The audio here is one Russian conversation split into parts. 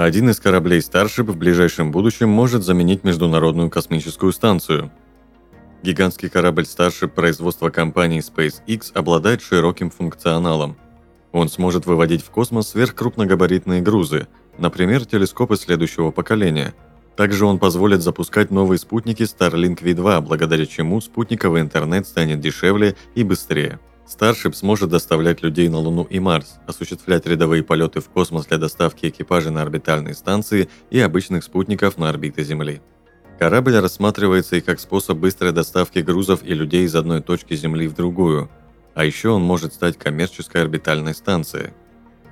Один из кораблей Starship в ближайшем будущем может заменить Международную космическую станцию. Гигантский корабль Starship производства компании SpaceX обладает широким функционалом. Он сможет выводить в космос сверхкрупногабаритные грузы, например, телескопы следующего поколения. Также он позволит запускать новые спутники Starlink V2, благодаря чему спутниковый интернет станет дешевле и быстрее. Старшип сможет доставлять людей на Луну и Марс, осуществлять рядовые полеты в космос для доставки экипажей на орбитальные станции и обычных спутников на орбиты Земли. Корабль рассматривается и как способ быстрой доставки грузов и людей из одной точки Земли в другую, а еще он может стать коммерческой орбитальной станцией.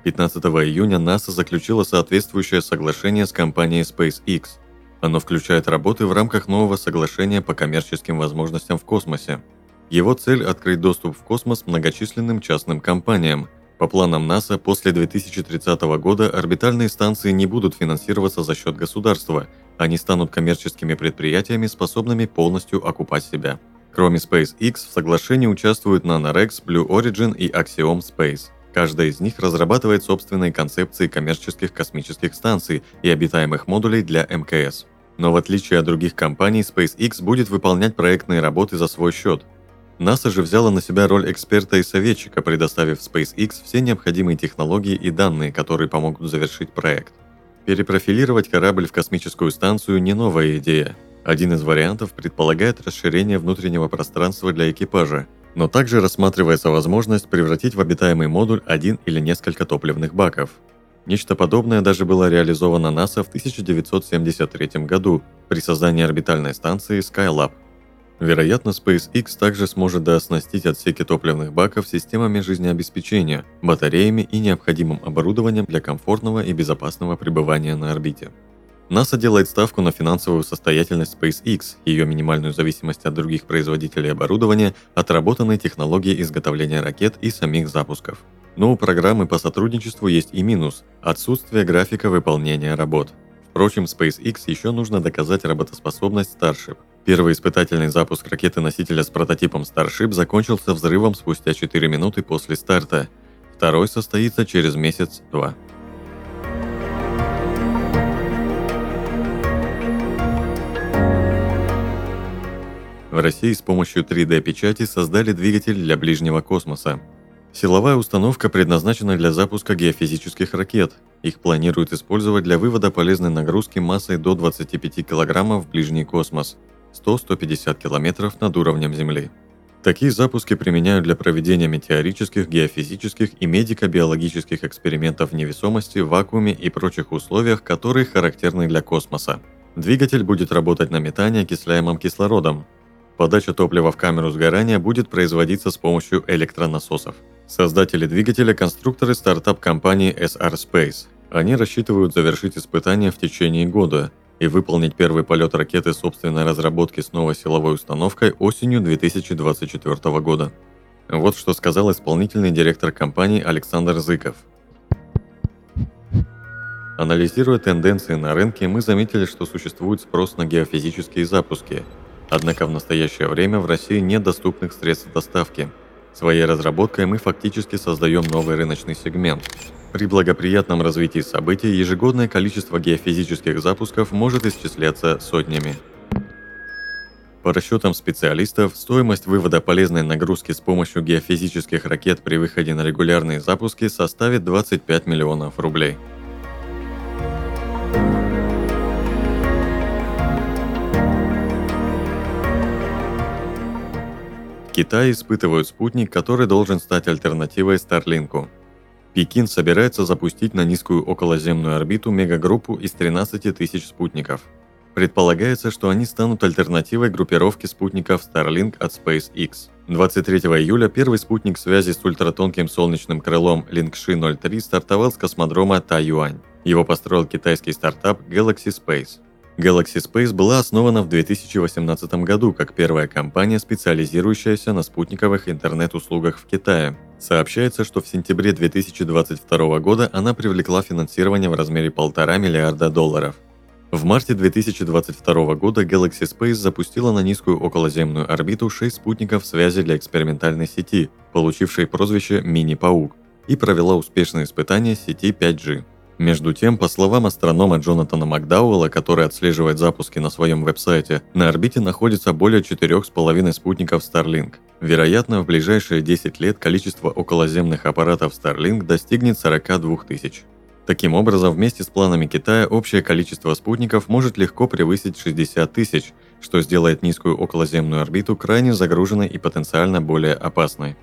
15 июня НАСА заключила соответствующее соглашение с компанией SpaceX. Оно включает работы в рамках нового соглашения по коммерческим возможностям в космосе – его цель – открыть доступ в космос многочисленным частным компаниям. По планам НАСА, после 2030 года орбитальные станции не будут финансироваться за счет государства, они станут коммерческими предприятиями, способными полностью окупать себя. Кроме SpaceX, в соглашении участвуют NanoRex, Blue Origin и Axiom Space. Каждая из них разрабатывает собственные концепции коммерческих космических станций и обитаемых модулей для МКС. Но в отличие от других компаний, SpaceX будет выполнять проектные работы за свой счет. НАСА же взяла на себя роль эксперта и советчика, предоставив SpaceX все необходимые технологии и данные, которые помогут завершить проект. Перепрофилировать корабль в космическую станцию не новая идея. Один из вариантов предполагает расширение внутреннего пространства для экипажа, но также рассматривается возможность превратить в обитаемый модуль один или несколько топливных баков. Нечто подобное даже было реализовано НАСА в 1973 году при создании орбитальной станции Skylab – Вероятно, SpaceX также сможет дооснастить отсеки топливных баков системами жизнеобеспечения, батареями и необходимым оборудованием для комфортного и безопасного пребывания на орбите. НАСА делает ставку на финансовую состоятельность SpaceX, ее минимальную зависимость от других производителей оборудования, отработанной технологии изготовления ракет и самих запусков. Но у программы по сотрудничеству есть и минус – отсутствие графика выполнения работ. Впрочем, SpaceX еще нужно доказать работоспособность Starship, Первый испытательный запуск ракеты-носителя с прототипом Starship закончился взрывом спустя 4 минуты после старта. Второй состоится через месяц-два. В России с помощью 3D-печати создали двигатель для ближнего космоса. Силовая установка предназначена для запуска геофизических ракет. Их планируют использовать для вывода полезной нагрузки массой до 25 кг в ближний космос – 100-150 км над уровнем Земли. Такие запуски применяют для проведения метеорических, геофизических и медико-биологических экспериментов в невесомости, вакууме и прочих условиях, которые характерны для космоса. Двигатель будет работать на метане окисляемым кислородом. Подача топлива в камеру сгорания будет производиться с помощью электронасосов. Создатели двигателя – конструкторы стартап-компании SR Space. Они рассчитывают завершить испытания в течение года, и выполнить первый полет ракеты собственной разработки с новой силовой установкой осенью 2024 года. Вот что сказал исполнительный директор компании Александр Зыков. Анализируя тенденции на рынке, мы заметили, что существует спрос на геофизические запуски. Однако в настоящее время в России нет доступных средств доставки. Своей разработкой мы фактически создаем новый рыночный сегмент – при благоприятном развитии событий ежегодное количество геофизических запусков может исчисляться сотнями. По расчетам специалистов, стоимость вывода полезной нагрузки с помощью геофизических ракет при выходе на регулярные запуски составит 25 миллионов рублей. Китай испытывает спутник, который должен стать альтернативой Старлинку – Пекин собирается запустить на низкую околоземную орбиту мегагруппу из 13 тысяч спутников. Предполагается, что они станут альтернативой группировке спутников Starlink от SpaceX. 23 июля первый спутник связи с ультратонким солнечным крылом Lingxi 03 стартовал с космодрома Тайюань. Его построил китайский стартап Galaxy Space. Galaxy Space была основана в 2018 году как первая компания, специализирующаяся на спутниковых интернет-услугах в Китае. Сообщается, что в сентябре 2022 года она привлекла финансирование в размере полтора миллиарда долларов – в марте 2022 года Galaxy Space запустила на низкую околоземную орбиту 6 спутников связи для экспериментальной сети, получившей прозвище «Мини-паук», и провела успешные испытания сети 5G. Между тем, по словам астронома Джонатана Макдауэлла, который отслеживает запуски на своем веб-сайте, на орбите находится более 4,5 спутников Starlink. Вероятно, в ближайшие 10 лет количество околоземных аппаратов Starlink достигнет 42 тысяч. Таким образом, вместе с планами Китая общее количество спутников может легко превысить 60 тысяч, что сделает низкую околоземную орбиту крайне загруженной и потенциально более опасной.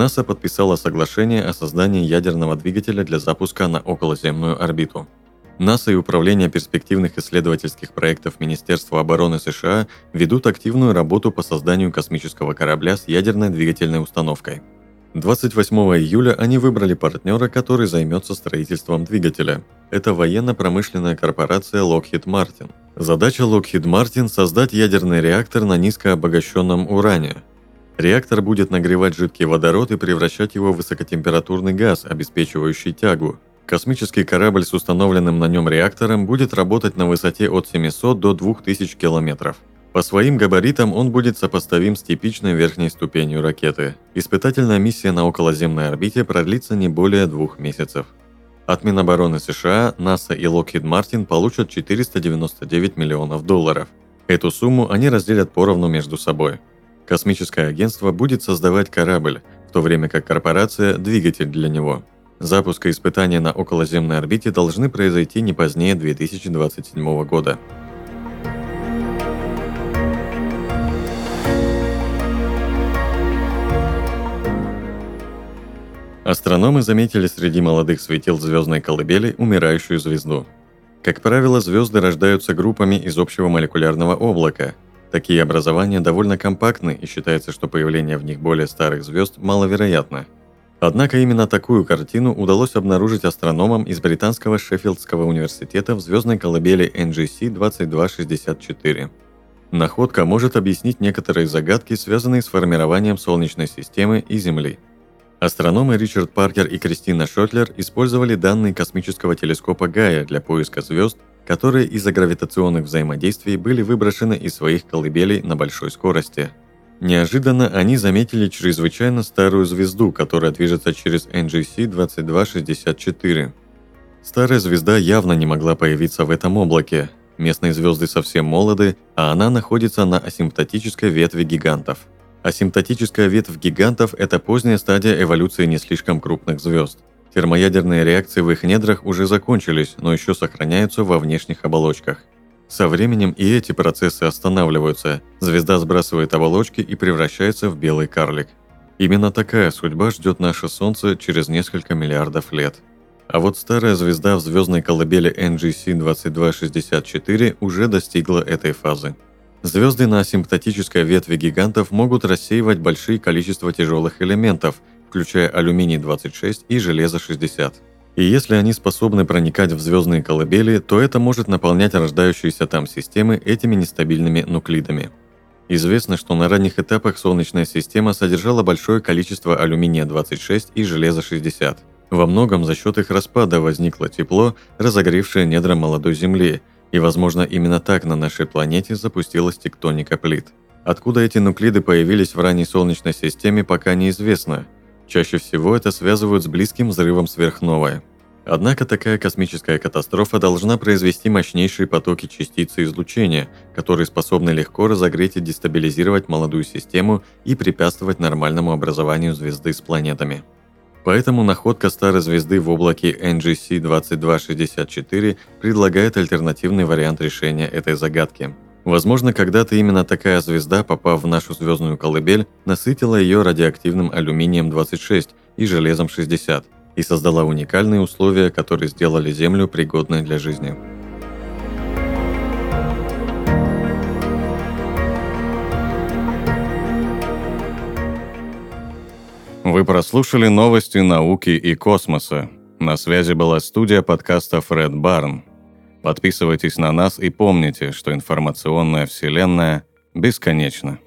НАСА подписала соглашение о создании ядерного двигателя для запуска на околоземную орбиту – НАСА и Управление перспективных исследовательских проектов Министерства обороны США ведут активную работу по созданию космического корабля с ядерной двигательной установкой. 28 июля они выбрали партнера, который займется строительством двигателя. Это военно-промышленная корпорация Lockheed Martin. Задача Lockheed Martin – создать ядерный реактор на низкообогащенном уране. Реактор будет нагревать жидкий водород и превращать его в высокотемпературный газ, обеспечивающий тягу. Космический корабль с установленным на нем реактором будет работать на высоте от 700 до 2000 километров. По своим габаритам он будет сопоставим с типичной верхней ступенью ракеты. Испытательная миссия на околоземной орбите продлится не более двух месяцев. От Минобороны США, НАСА и Lockheed Martin получат 499 миллионов долларов. Эту сумму они разделят поровну между собой. Космическое агентство будет создавать корабль, в то время как корпорация – двигатель для него – Запуск и испытания на околоземной орбите должны произойти не позднее 2027 года. Астрономы заметили среди молодых светил звездной колыбели умирающую звезду. Как правило, звезды рождаются группами из общего молекулярного облака. Такие образования довольно компактны и считается, что появление в них более старых звезд маловероятно – Однако именно такую картину удалось обнаружить астрономам из британского Шеффилдского университета в звездной колыбели NGC 2264. Находка может объяснить некоторые загадки, связанные с формированием Солнечной системы и Земли. Астрономы Ричард Паркер и Кристина Шотлер использовали данные космического телескопа Гая для поиска звезд, которые из-за гравитационных взаимодействий были выброшены из своих колыбелей на большой скорости – Неожиданно они заметили чрезвычайно старую звезду, которая движется через NGC 2264. Старая звезда явно не могла появиться в этом облаке. Местные звезды совсем молоды, а она находится на асимптотической ветви гигантов. Асимптотическая ветвь гигантов – это поздняя стадия эволюции не слишком крупных звезд. Термоядерные реакции в их недрах уже закончились, но еще сохраняются во внешних оболочках. Со временем и эти процессы останавливаются, звезда сбрасывает оболочки и превращается в белый карлик. Именно такая судьба ждет наше Солнце через несколько миллиардов лет. А вот старая звезда в звездной колыбели NGC 2264 уже достигла этой фазы. Звезды на асимптотической ветви гигантов могут рассеивать большие количества тяжелых элементов, включая алюминий-26 и железо-60. И если они способны проникать в звездные колыбели, то это может наполнять рождающиеся там системы этими нестабильными нуклидами. Известно, что на ранних этапах Солнечная система содержала большое количество алюминия-26 и железа-60. Во многом за счет их распада возникло тепло, разогревшее недра молодой Земли, и, возможно, именно так на нашей планете запустилась тектоника плит. Откуда эти нуклиды появились в ранней Солнечной системе, пока неизвестно – Чаще всего это связывают с близким взрывом сверхновой. Однако такая космическая катастрофа должна произвести мощнейшие потоки частиц излучения, которые способны легко разогреть и дестабилизировать молодую систему и препятствовать нормальному образованию звезды с планетами. Поэтому находка старой звезды в облаке NGC 2264 предлагает альтернативный вариант решения этой загадки – Возможно, когда-то именно такая звезда, попав в нашу звездную колыбель, насытила ее радиоактивным алюминием-26 и железом-60 и создала уникальные условия, которые сделали Землю пригодной для жизни. Вы прослушали новости науки и космоса. На связи была студия подкаста Фред Барн. Подписывайтесь на нас и помните, что информационная вселенная бесконечна.